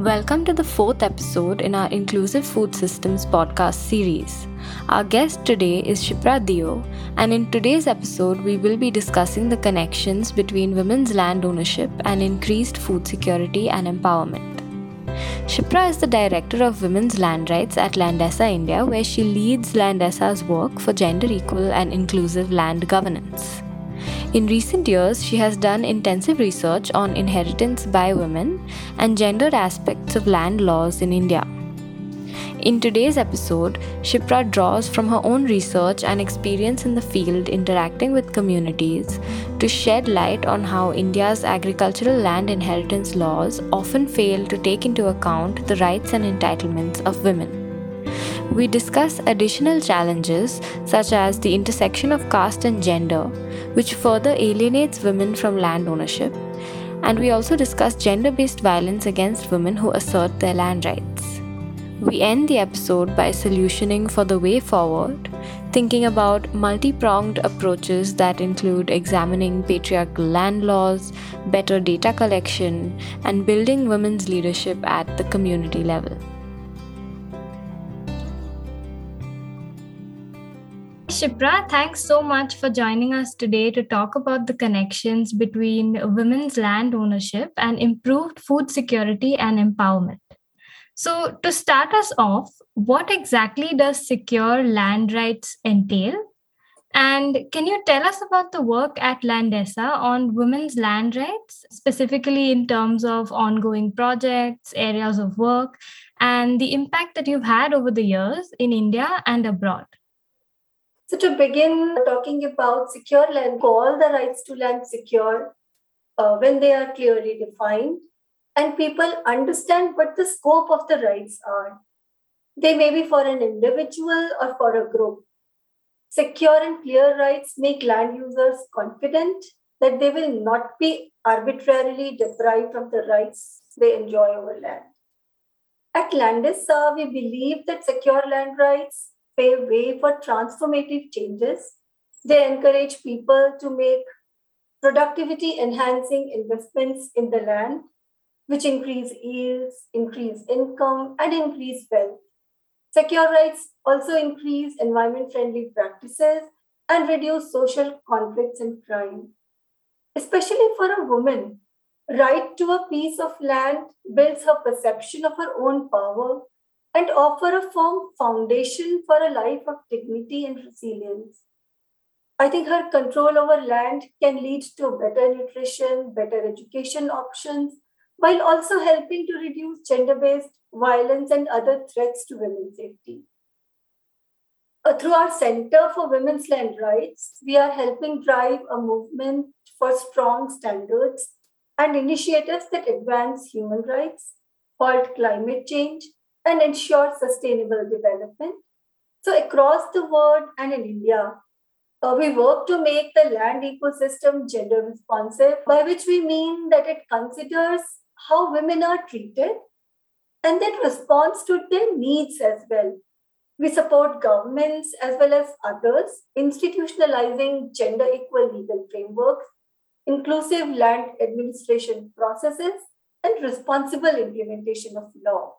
Welcome to the fourth episode in our Inclusive Food Systems podcast series. Our guest today is Shipra Deo, and in today's episode, we will be discussing the connections between women's land ownership and increased food security and empowerment. Shipra is the director of women's land rights at Landesa India, where she leads Landesa's work for gender equal and inclusive land governance. In recent years, she has done intensive research on inheritance by women and gendered aspects of land laws in India. In today's episode, Shipra draws from her own research and experience in the field interacting with communities to shed light on how India's agricultural land inheritance laws often fail to take into account the rights and entitlements of women. We discuss additional challenges such as the intersection of caste and gender, which further alienates women from land ownership. And we also discuss gender based violence against women who assert their land rights. We end the episode by solutioning for the way forward, thinking about multi pronged approaches that include examining patriarchal land laws, better data collection, and building women's leadership at the community level. Shipra, thanks so much for joining us today to talk about the connections between women's land ownership and improved food security and empowerment. So, to start us off, what exactly does secure land rights entail? And can you tell us about the work at Landesa on women's land rights, specifically in terms of ongoing projects, areas of work, and the impact that you've had over the years in India and abroad? So, to begin talking about secure land, call the rights to land secure uh, when they are clearly defined and people understand what the scope of the rights are. They may be for an individual or for a group. Secure and clear rights make land users confident that they will not be arbitrarily deprived of the rights they enjoy over land. At Landesa, we believe that secure land rights pave way for transformative changes. They encourage people to make productivity enhancing investments in the land, which increase yields, increase income, and increase wealth. Secure rights also increase environment friendly practices and reduce social conflicts and crime. Especially for a woman, right to a piece of land builds her perception of her own power and offer a firm foundation for a life of dignity and resilience. I think her control over land can lead to better nutrition, better education options, while also helping to reduce gender based violence and other threats to women's safety. Uh, through our Center for Women's Land Rights, we are helping drive a movement for strong standards and initiatives that advance human rights, halt climate change, and ensure sustainable development. So, across the world and in India, uh, we work to make the land ecosystem gender responsive, by which we mean that it considers how women are treated and then responds to their needs as well. We support governments as well as others, institutionalizing gender equal legal frameworks, inclusive land administration processes, and responsible implementation of law.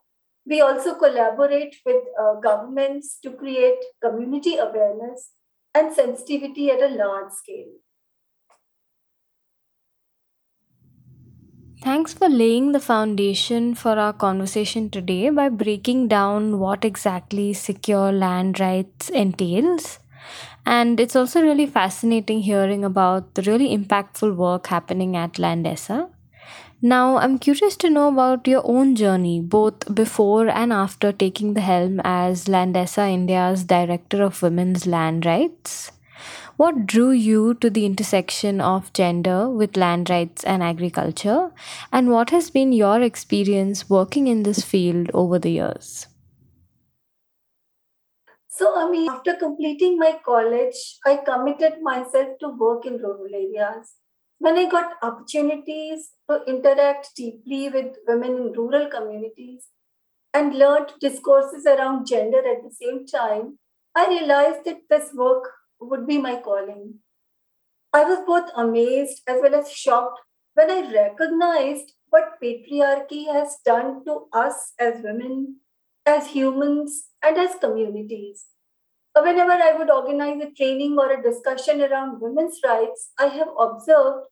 We also collaborate with uh, governments to create community awareness and sensitivity at a large scale. Thanks for laying the foundation for our conversation today by breaking down what exactly secure land rights entails. And it's also really fascinating hearing about the really impactful work happening at Landesa. Now, I'm curious to know about your own journey, both before and after taking the helm as Landesa India's Director of Women's Land Rights. What drew you to the intersection of gender with land rights and agriculture? And what has been your experience working in this field over the years? So, I mean, after completing my college, I committed myself to work in rural areas when I got opportunities to interact deeply with women in rural communities and learned discourses around gender at the same time, I realized that this work would be my calling. I was both amazed as well as shocked when I recognized what patriarchy has done to us as women, as humans, and as communities. Whenever I would organize a training or a discussion around women's rights, I have observed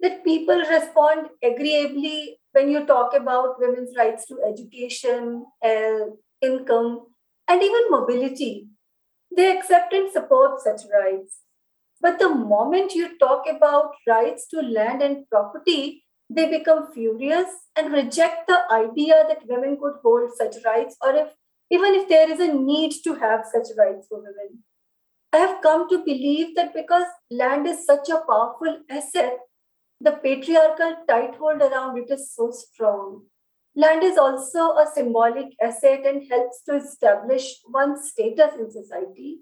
that people respond agreeably when you talk about women's rights to education, health, income, and even mobility. They accept and support such rights. But the moment you talk about rights to land and property, they become furious and reject the idea that women could hold such rights or if even if there is a need to have such rights for women. I have come to believe that because land is such a powerful asset, the patriarchal tight hold around it is so strong. Land is also a symbolic asset and helps to establish one's status in society.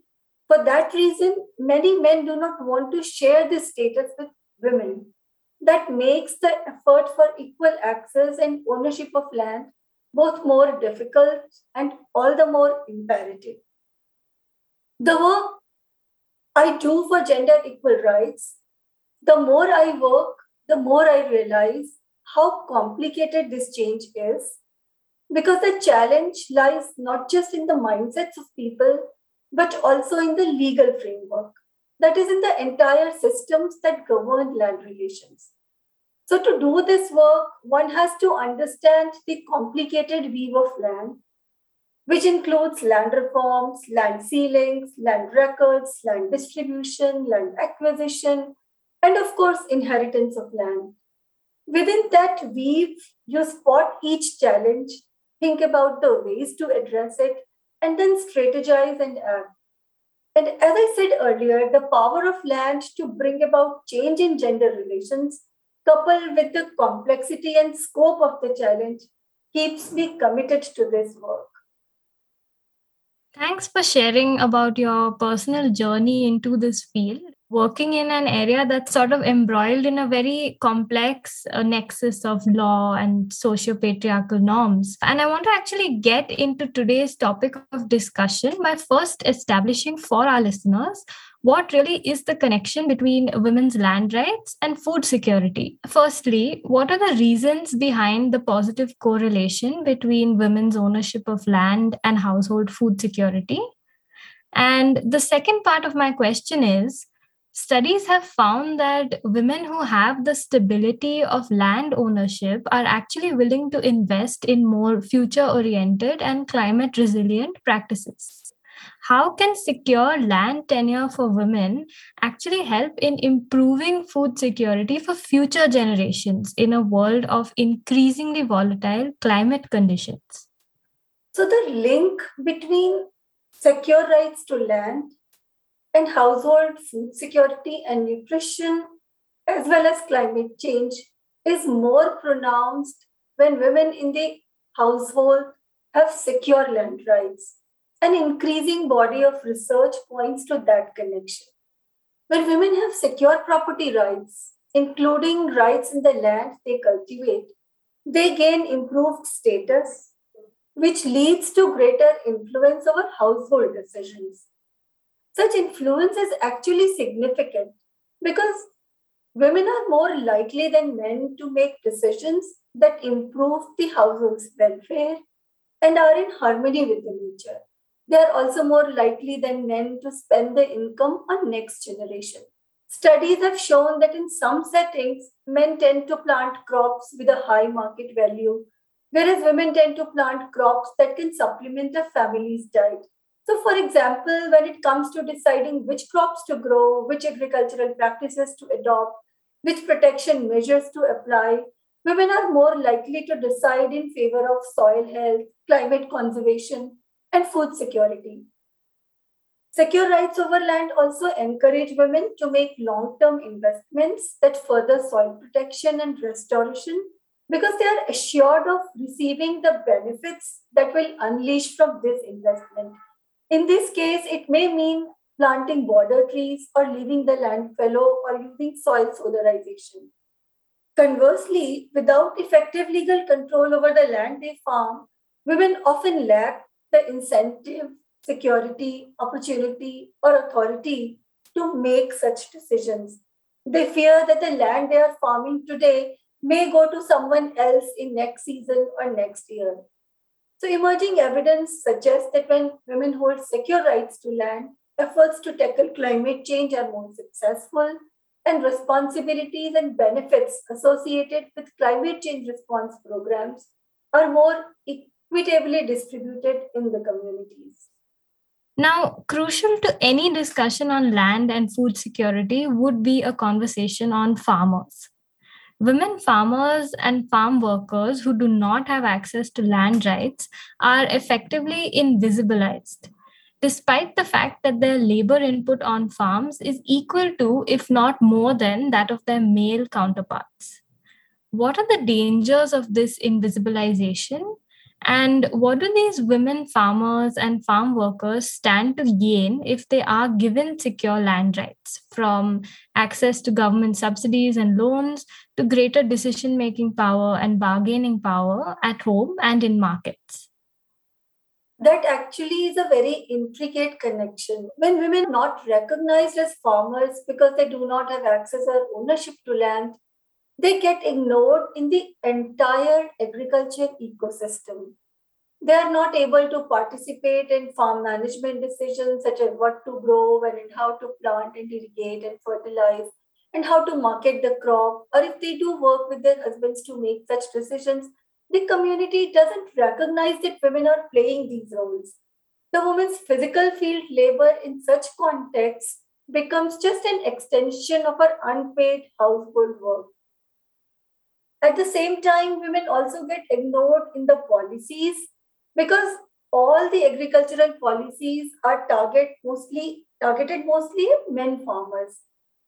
For that reason, many men do not want to share this status with women. That makes the effort for equal access and ownership of land both more difficult and all the more imperative. The work I do for gender equal rights, the more I work, the more I realize how complicated this change is because the challenge lies not just in the mindsets of people but also in the legal framework that is in the entire systems that govern land relations. So, to do this work, one has to understand the complicated weave of land, which includes land reforms, land ceilings, land records, land distribution, land acquisition, and of course, inheritance of land. Within that weave, you spot each challenge, think about the ways to address it, and then strategize and act. And as I said earlier, the power of land to bring about change in gender relations, coupled with the complexity and scope of the challenge, keeps me committed to this work. Thanks for sharing about your personal journey into this field working in an area that's sort of embroiled in a very complex uh, nexus of law and socio-patriarchal norms. And I want to actually get into today's topic of discussion by first establishing for our listeners what really is the connection between women's land rights and food security. Firstly, what are the reasons behind the positive correlation between women's ownership of land and household food security? And the second part of my question is Studies have found that women who have the stability of land ownership are actually willing to invest in more future oriented and climate resilient practices. How can secure land tenure for women actually help in improving food security for future generations in a world of increasingly volatile climate conditions? So, the link between secure rights to land and household food security and nutrition, as well as climate change, is more pronounced when women in the household have secure land rights. An increasing body of research points to that connection. When women have secure property rights, including rights in the land they cultivate, they gain improved status, which leads to greater influence over household decisions such influence is actually significant because women are more likely than men to make decisions that improve the household's welfare and are in harmony with the nature. They are also more likely than men to spend the income on next generation. Studies have shown that in some settings, men tend to plant crops with a high market value, whereas women tend to plant crops that can supplement a family's diet. So, for example, when it comes to deciding which crops to grow, which agricultural practices to adopt, which protection measures to apply, women are more likely to decide in favor of soil health, climate conservation, and food security. Secure rights over land also encourage women to make long term investments that further soil protection and restoration because they are assured of receiving the benefits that will unleash from this investment. In this case, it may mean planting border trees or leaving the land fallow or using soil solarization. Conversely, without effective legal control over the land they farm, women often lack the incentive, security, opportunity, or authority to make such decisions. They fear that the land they are farming today may go to someone else in next season or next year. So, emerging evidence suggests that when women hold secure rights to land, efforts to tackle climate change are more successful, and responsibilities and benefits associated with climate change response programs are more equitably distributed in the communities. Now, crucial to any discussion on land and food security would be a conversation on farmers. Women farmers and farm workers who do not have access to land rights are effectively invisibilized, despite the fact that their labor input on farms is equal to, if not more than, that of their male counterparts. What are the dangers of this invisibilization? And what do these women farmers and farm workers stand to gain if they are given secure land rights, from access to government subsidies and loans to greater decision making power and bargaining power at home and in markets? That actually is a very intricate connection. When women are not recognized as farmers because they do not have access or ownership to land, they get ignored in the entire agriculture ecosystem. They are not able to participate in farm management decisions such as what to grow and how to plant and irrigate and fertilize and how to market the crop. Or if they do work with their husbands to make such decisions, the community doesn't recognize that women are playing these roles. The woman's physical field labor in such contexts becomes just an extension of her unpaid household work. At the same time, women also get ignored in the policies because all the agricultural policies are target mostly targeted mostly men farmers.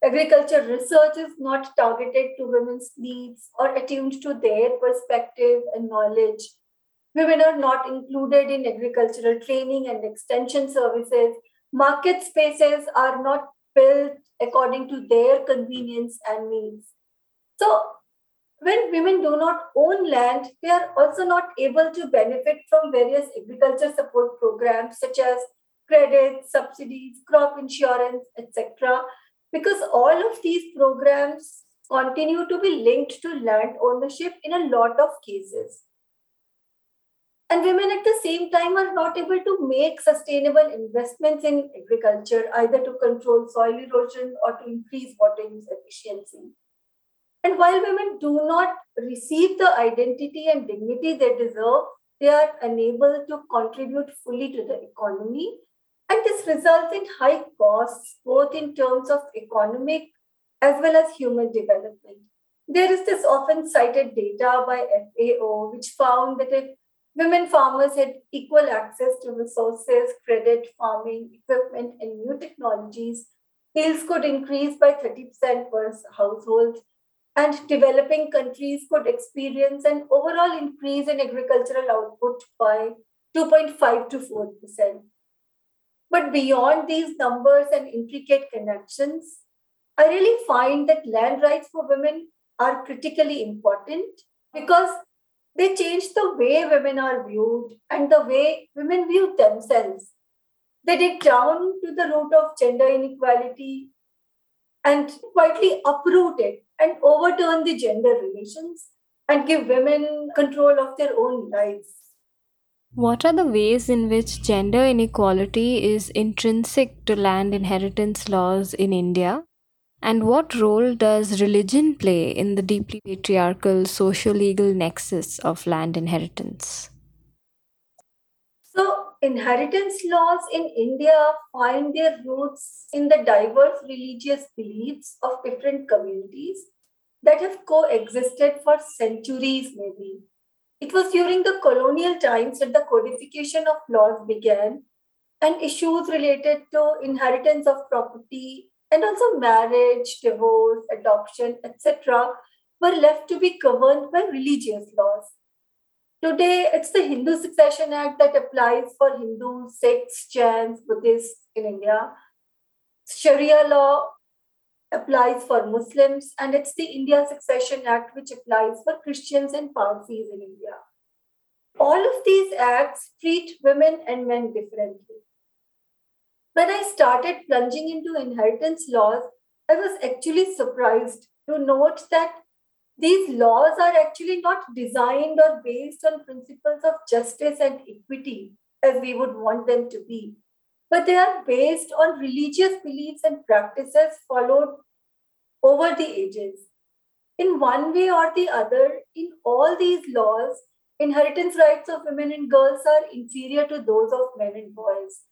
Agriculture research is not targeted to women's needs or attuned to their perspective and knowledge. Women are not included in agricultural training and extension services. Market spaces are not built according to their convenience and needs. So, when women do not own land, they are also not able to benefit from various agriculture support programs such as credits, subsidies, crop insurance, etc. Because all of these programs continue to be linked to land ownership in a lot of cases. And women at the same time are not able to make sustainable investments in agriculture, either to control soil erosion or to increase water use efficiency. And while women do not receive the identity and dignity they deserve, they are unable to contribute fully to the economy. And this results in high costs, both in terms of economic as well as human development. There is this often cited data by FAO, which found that if women farmers had equal access to resources, credit, farming, equipment, and new technologies, yields could increase by 30% per household and developing countries could experience an overall increase in agricultural output by 2.5 to 4%. But beyond these numbers and intricate connections, I really find that land rights for women are critically important because they change the way women are viewed and the way women view themselves. They dig down to the root of gender inequality and quietly uproot it and overturn the gender relations and give women control of their own lives. What are the ways in which gender inequality is intrinsic to land inheritance laws in India? And what role does religion play in the deeply patriarchal socio legal nexus of land inheritance? So, inheritance laws in India find their roots in the diverse religious beliefs of different communities that have coexisted for centuries, maybe. It was during the colonial times that the codification of laws began, and issues related to inheritance of property and also marriage, divorce, adoption, etc., were left to be governed by religious laws. Today, it's the Hindu Succession Act that applies for Hindus, Sikhs, Jains, Buddhists in India. Sharia law applies for Muslims, and it's the India Succession Act which applies for Christians and Parsis in India. All of these acts treat women and men differently. When I started plunging into inheritance laws, I was actually surprised to note that these laws are actually not designed or based on principles of justice and equity as we would want them to be, but they are based on religious beliefs and practices followed over the ages. In one way or the other, in all these laws, inheritance rights of women and girls are inferior to those of men and boys.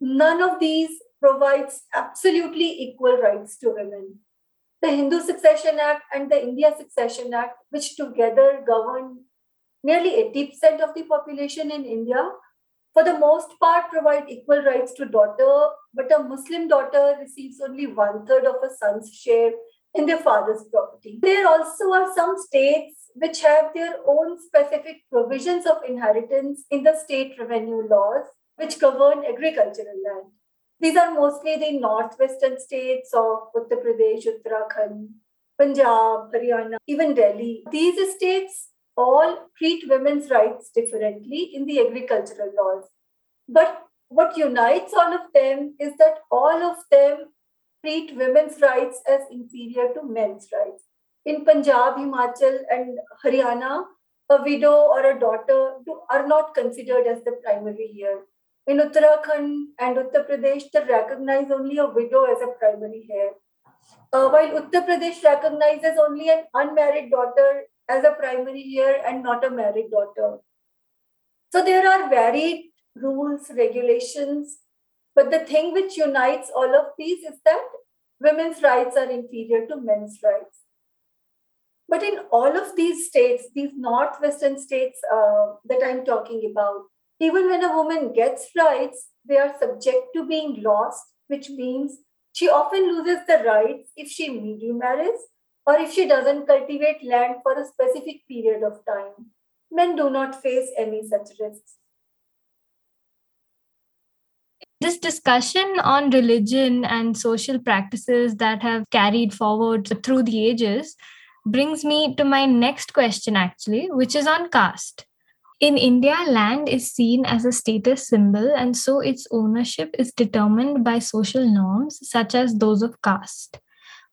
None of these provides absolutely equal rights to women the Hindu Succession Act and the India Succession Act, which together govern nearly 80% of the population in India, for the most part provide equal rights to daughter, but a Muslim daughter receives only one third of a son's share in their father's property. There also are some states which have their own specific provisions of inheritance in the state revenue laws, which govern agricultural land. These are mostly the northwestern states of Uttar Pradesh, Uttarakhand, Punjab, Haryana, even Delhi. These states all treat women's rights differently in the agricultural laws. But what unites all of them is that all of them treat women's rights as inferior to men's rights. In Punjab, Himachal, and Haryana, a widow or a daughter are not considered as the primary heir. In Uttarakhand and Uttar Pradesh, they recognize only a widow as a primary heir. Uh, while Uttar Pradesh recognizes only an unmarried daughter as a primary heir and not a married daughter. So there are varied rules, regulations, but the thing which unites all of these is that women's rights are inferior to men's rights. But in all of these states, these northwestern states uh, that I'm talking about, even when a woman gets rights, they are subject to being lost, which means she often loses the rights if she remarries or if she doesn't cultivate land for a specific period of time. Men do not face any such risks. This discussion on religion and social practices that have carried forward through the ages brings me to my next question, actually, which is on caste. In India, land is seen as a status symbol, and so its ownership is determined by social norms such as those of caste.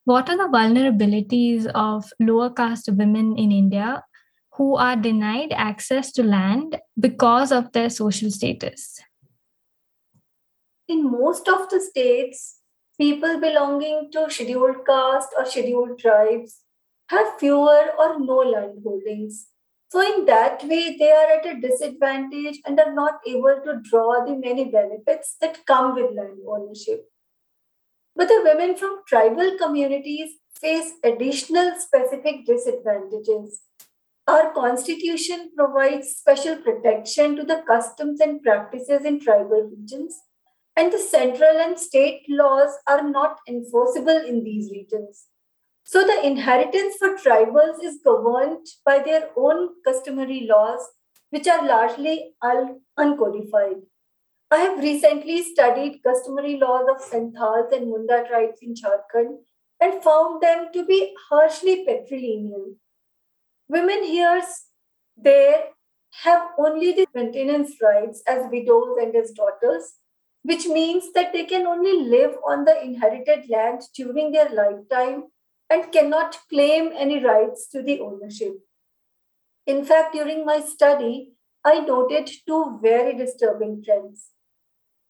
What are the vulnerabilities of lower caste women in India who are denied access to land because of their social status? In most of the states, people belonging to scheduled caste or scheduled tribes have fewer or no land holdings so, in that way, they are at a disadvantage and are not able to draw the many benefits that come with land ownership. But the women from tribal communities face additional specific disadvantages. Our constitution provides special protection to the customs and practices in tribal regions, and the central and state laws are not enforceable in these regions. So the inheritance for tribals is governed by their own customary laws, which are largely uncodified. I have recently studied customary laws of Santhals and Munda tribes in Jharkhand and found them to be harshly patrilineal. Women here there have only the maintenance rights as widows and as daughters, which means that they can only live on the inherited land during their lifetime and cannot claim any rights to the ownership. In fact, during my study, I noted two very disturbing trends.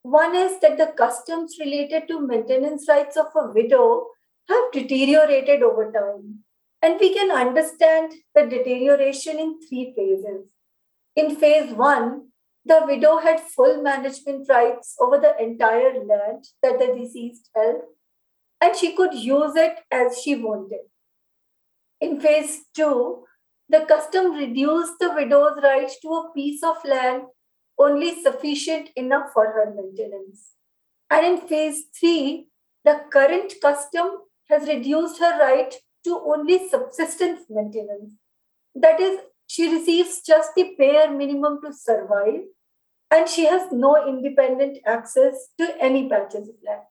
One is that the customs related to maintenance rights of a widow have deteriorated over time. And we can understand the deterioration in three phases. In phase one, the widow had full management rights over the entire land that the deceased held and she could use it as she wanted. In phase two, the custom reduced the widow's right to a piece of land only sufficient enough for her maintenance. And in phase three, the current custom has reduced her right to only subsistence maintenance. That is, she receives just the bare minimum to survive, and she has no independent access to any patches of land.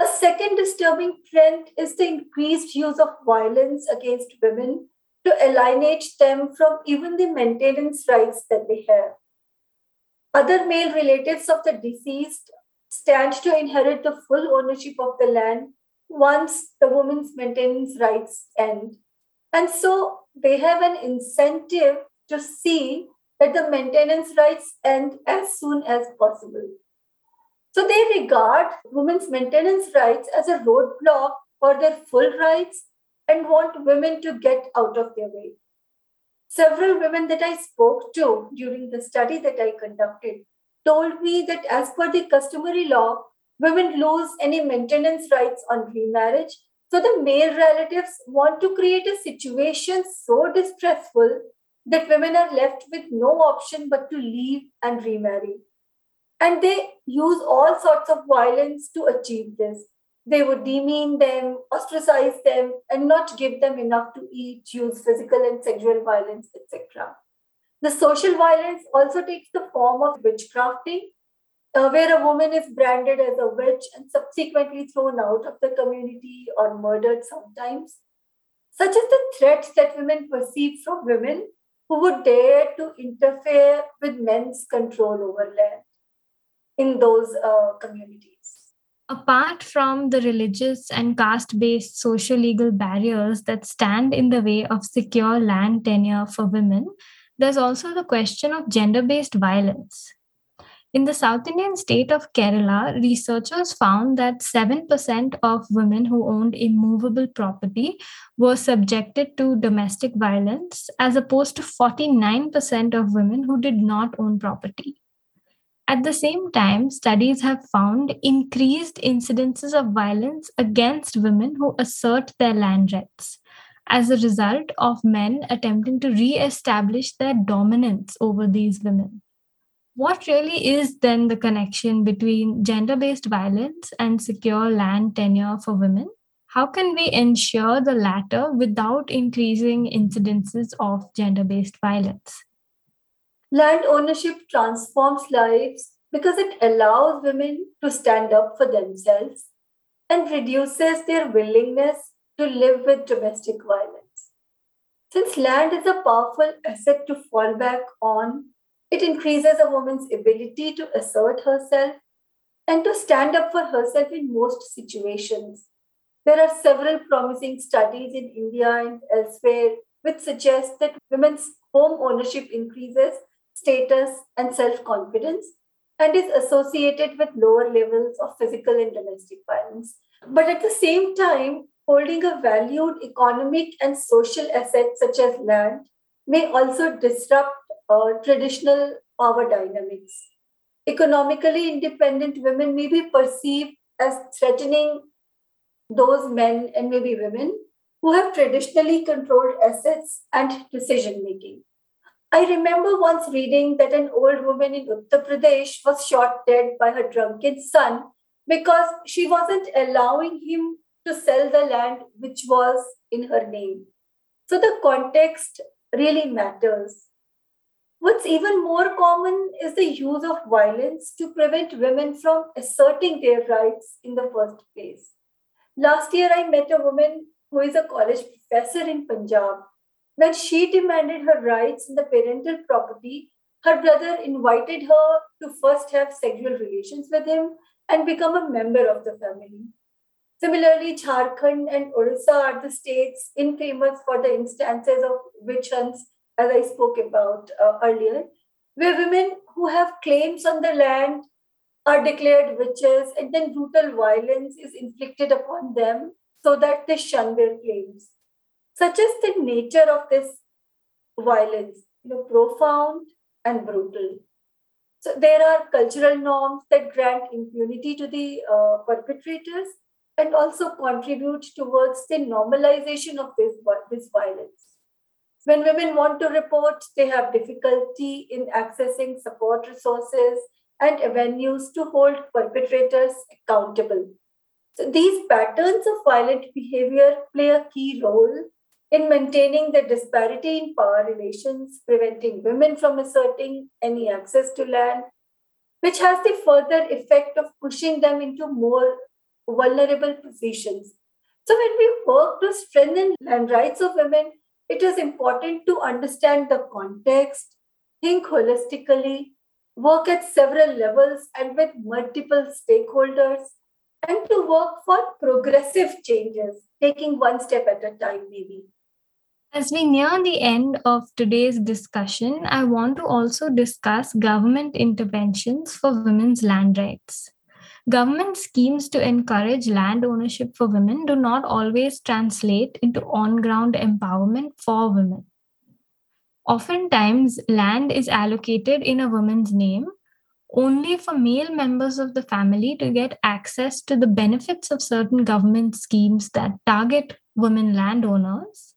A second disturbing trend is the increased use of violence against women to alienate them from even the maintenance rights that they have. Other male relatives of the deceased stand to inherit the full ownership of the land once the woman's maintenance rights end. And so they have an incentive to see that the maintenance rights end as soon as possible. So they regard women's maintenance rights as a roadblock for their full rights and want women to get out of their way. Several women that I spoke to during the study that I conducted told me that as per the customary law, women lose any maintenance rights on remarriage. So the male relatives want to create a situation so distressful that women are left with no option but to leave and remarry. And they use all sorts of violence to achieve this. They would demean them, ostracize them, and not give them enough to eat, use physical and sexual violence, etc. The social violence also takes the form of witchcrafting, uh, where a woman is branded as a witch and subsequently thrown out of the community or murdered sometimes. Such is the threats that women perceive from women who would dare to interfere with men's control over land in those uh, communities. Apart from the religious and caste based social legal barriers that stand in the way of secure land tenure for women, there's also the question of gender based violence. In the South Indian state of Kerala, researchers found that 7% of women who owned immovable property were subjected to domestic violence, as opposed to 49% of women who did not own property. At the same time, studies have found increased incidences of violence against women who assert their land rights as a result of men attempting to re establish their dominance over these women what really is then the connection between gender based violence and secure land tenure for women? How can we ensure the latter without increasing incidences of gender based violence? Land ownership transforms lives because it allows women to stand up for themselves and reduces their willingness to live with domestic violence. Since land is a powerful asset to fall back on it increases a woman's ability to assert herself and to stand up for herself in most situations. There are several promising studies in India and elsewhere which suggest that women's home ownership increases status and self confidence and is associated with lower levels of physical and domestic violence. But at the same time, holding a valued economic and social asset such as land may also disrupt uh, traditional power dynamics. Economically independent women may be perceived as threatening those men and maybe women who have traditionally controlled assets and decision making. I remember once reading that an old woman in Uttar Pradesh was shot dead by her drunken son because she wasn't allowing him to sell the land which was in her name. So the context really matters. What's even more common is the use of violence to prevent women from asserting their rights in the first place. Last year, I met a woman who is a college professor in Punjab. When she demanded her rights in the parental property, her brother invited her to first have sexual relations with him and become a member of the family. Similarly, Jharkhand and Odisha are the states infamous for the instances of witch hunts, as I spoke about uh, earlier, where women who have claims on the land are declared witches and then brutal violence is inflicted upon them so that they shun their claims. Such is the nature of this violence, you know, profound and brutal. So there are cultural norms that grant impunity to the uh, perpetrators and also contribute towards the normalization of this, this violence. When women want to report, they have difficulty in accessing support resources and avenues to hold perpetrators accountable. So, these patterns of violent behavior play a key role in maintaining the disparity in power relations, preventing women from asserting any access to land, which has the further effect of pushing them into more vulnerable positions. So, when we work to strengthen land rights of women, it is important to understand the context, think holistically, work at several levels and with multiple stakeholders, and to work for progressive changes, taking one step at a time, maybe. As we near the end of today's discussion, I want to also discuss government interventions for women's land rights. Government schemes to encourage land ownership for women do not always translate into on ground empowerment for women. Oftentimes, land is allocated in a woman's name only for male members of the family to get access to the benefits of certain government schemes that target women landowners.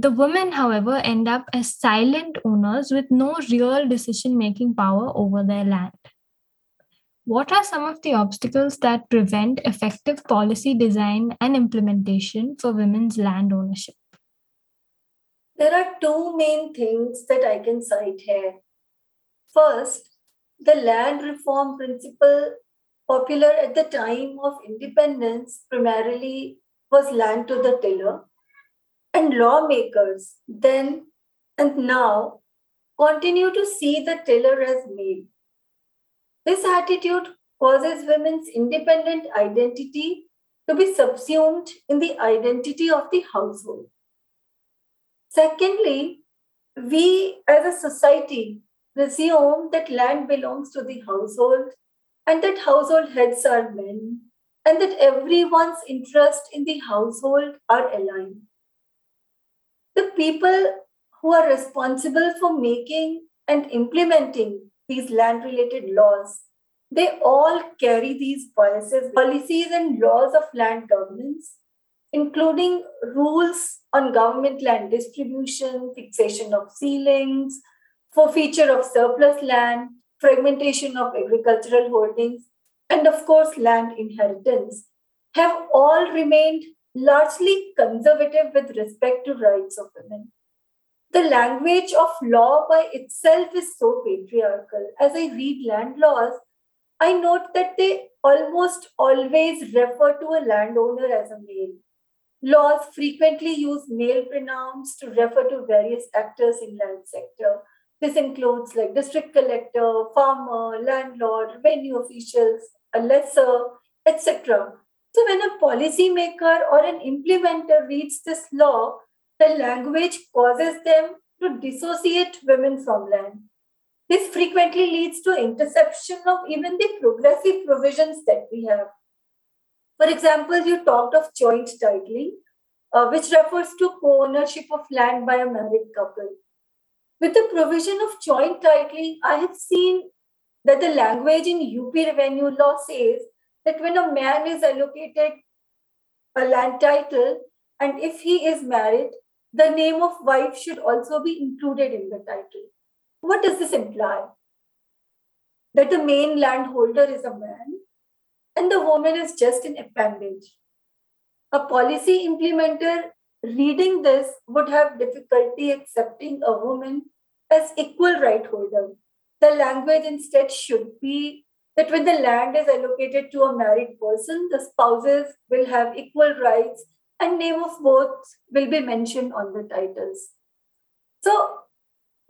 The women, however, end up as silent owners with no real decision making power over their land. What are some of the obstacles that prevent effective policy design and implementation for women's land ownership? There are two main things that I can cite here. First, the land reform principle, popular at the time of independence, primarily was land to the tiller. And lawmakers then and now continue to see the tiller as male. This attitude causes women's independent identity to be subsumed in the identity of the household. Secondly, we as a society presume that land belongs to the household and that household heads are men and that everyone's interest in the household are aligned. The people who are responsible for making and implementing these land related laws, they all carry these biases, policies, and laws of land governance, including rules on government land distribution, fixation of ceilings, forfeiture of surplus land, fragmentation of agricultural holdings, and of course, land inheritance, have all remained largely conservative with respect to rights of women. The language of law by itself is so patriarchal. As I read land laws, I note that they almost always refer to a landowner as a male. Laws frequently use male pronouns to refer to various actors in land sector. This includes like district collector, farmer, landlord, revenue officials, a lessor, etc. So when a policymaker or an implementer reads this law, the language causes them to dissociate women from land. This frequently leads to interception of even the progressive provisions that we have. For example, you talked of joint titling, uh, which refers to co ownership of land by a married couple. With the provision of joint titling, I have seen that the language in UP revenue law says that when a man is allocated a land title and if he is married, the name of wife should also be included in the title. What does this imply? That the main landholder is a man and the woman is just an appendage. A policy implementer reading this would have difficulty accepting a woman as equal right holder. The language instead should be that when the land is allocated to a married person, the spouses will have equal rights and name of both will be mentioned on the titles. So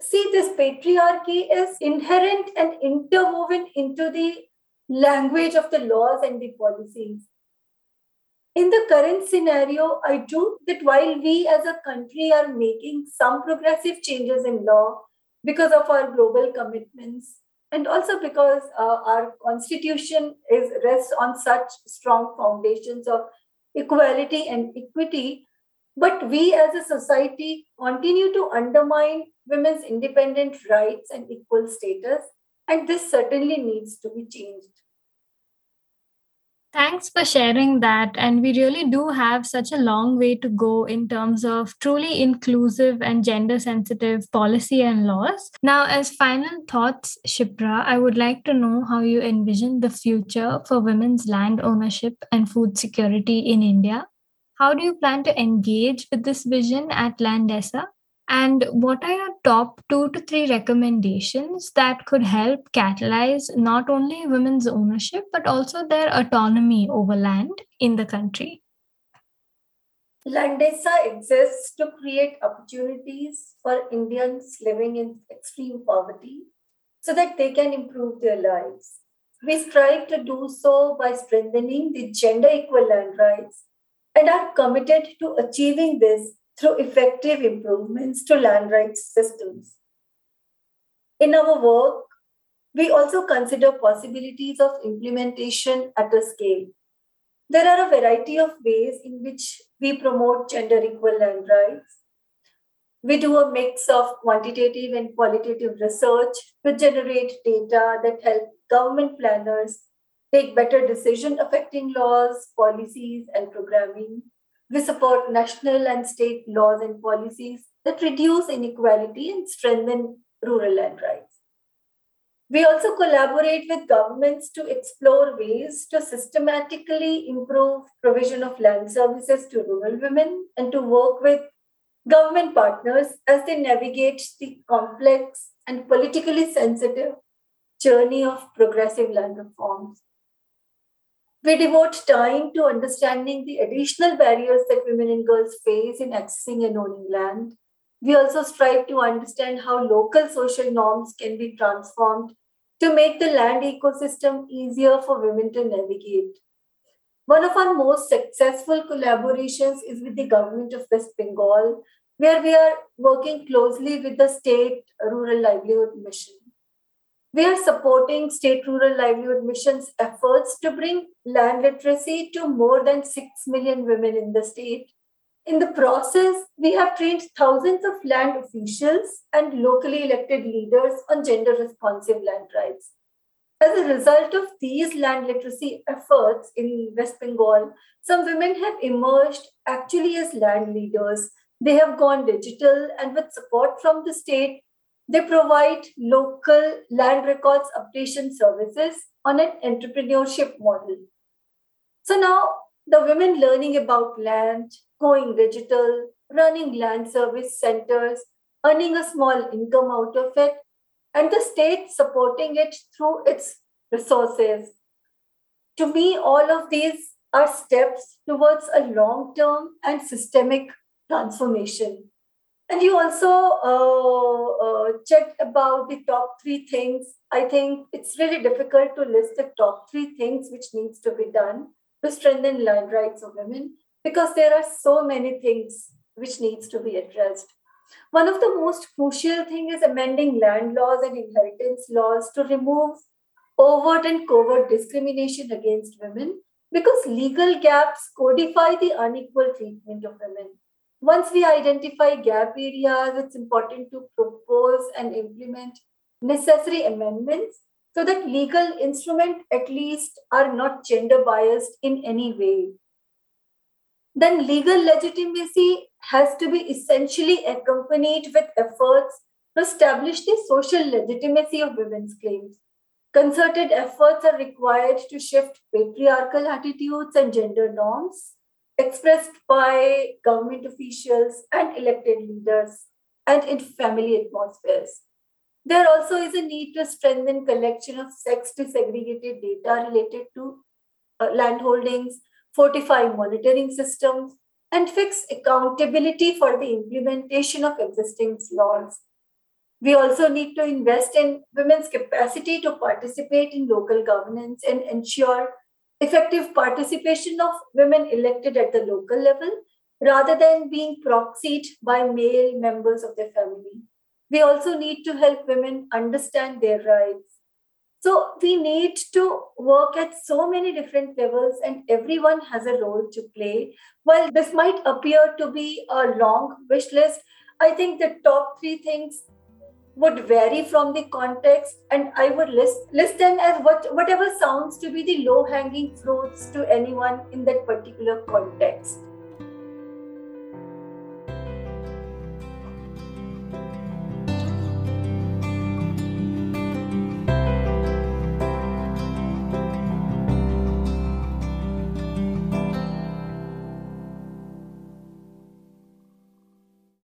see this patriarchy is inherent and interwoven into the language of the laws and the policies. In the current scenario, I do that while we as a country are making some progressive changes in law because of our global commitments, and also because uh, our constitution is rests on such strong foundations of equality and equity, but we as a society continue to undermine women's independent rights and equal status, and this certainly needs to be changed. Thanks for sharing that. And we really do have such a long way to go in terms of truly inclusive and gender sensitive policy and laws. Now, as final thoughts, Shipra, I would like to know how you envision the future for women's land ownership and food security in India. How do you plan to engage with this vision at Landesa? And what are your top two to three recommendations that could help catalyze not only women's ownership, but also their autonomy over land in the country? Landesa exists to create opportunities for Indians living in extreme poverty so that they can improve their lives. We strive to do so by strengthening the gender equal land rights and are committed to achieving this through effective improvements to land rights systems. In our work, we also consider possibilities of implementation at a scale. There are a variety of ways in which we promote gender equal land rights. We do a mix of quantitative and qualitative research to generate data that help government planners take better decision affecting laws, policies, and programming. We support national and state laws and policies that reduce inequality and strengthen rural land rights. We also collaborate with governments to explore ways to systematically improve provision of land services to rural women and to work with government partners as they navigate the complex and politically sensitive journey of progressive land reforms. We devote time to understanding the additional barriers that women and girls face in accessing and owning land. We also strive to understand how local social norms can be transformed to make the land ecosystem easier for women to navigate. One of our most successful collaborations is with the government of West Bengal, where we are working closely with the state rural livelihood mission. We are supporting state rural livelihood mission's efforts to bring land literacy to more than 6 million women in the state. In the process, we have trained thousands of land officials and locally elected leaders on gender responsive land rights. As a result of these land literacy efforts in West Bengal, some women have emerged actually as land leaders. They have gone digital, and with support from the state, they provide local land records updation services on an entrepreneurship model. So now the women learning about land, going digital, running land service centers, earning a small income out of it, and the state supporting it through its resources. To me, all of these are steps towards a long term and systemic transformation. And you also uh, uh, checked about the top three things. I think it's really difficult to list the top three things which needs to be done to strengthen land rights of women because there are so many things which needs to be addressed. One of the most crucial thing is amending land laws and inheritance laws to remove overt and covert discrimination against women because legal gaps codify the unequal treatment of women. Once we identify gap areas, it's important to propose and implement necessary amendments so that legal instruments at least are not gender biased in any way. Then legal legitimacy has to be essentially accompanied with efforts to establish the social legitimacy of women's claims. Concerted efforts are required to shift patriarchal attitudes and gender norms expressed by government officials and elected leaders and in family atmospheres. There also is a need to strengthen collection of sex disaggregated data related to uh, land holdings, fortify monitoring systems, and fix accountability for the implementation of existing laws. We also need to invest in women's capacity to participate in local governance and ensure effective participation of women elected at the local level rather than being proxied by male members of their family. We also need to help women understand their rights. So we need to work at so many different levels, and everyone has a role to play. While this might appear to be a long wish list, I think the top three things would vary from the context and i would list list them as what whatever sounds to be the low hanging fruits to anyone in that particular context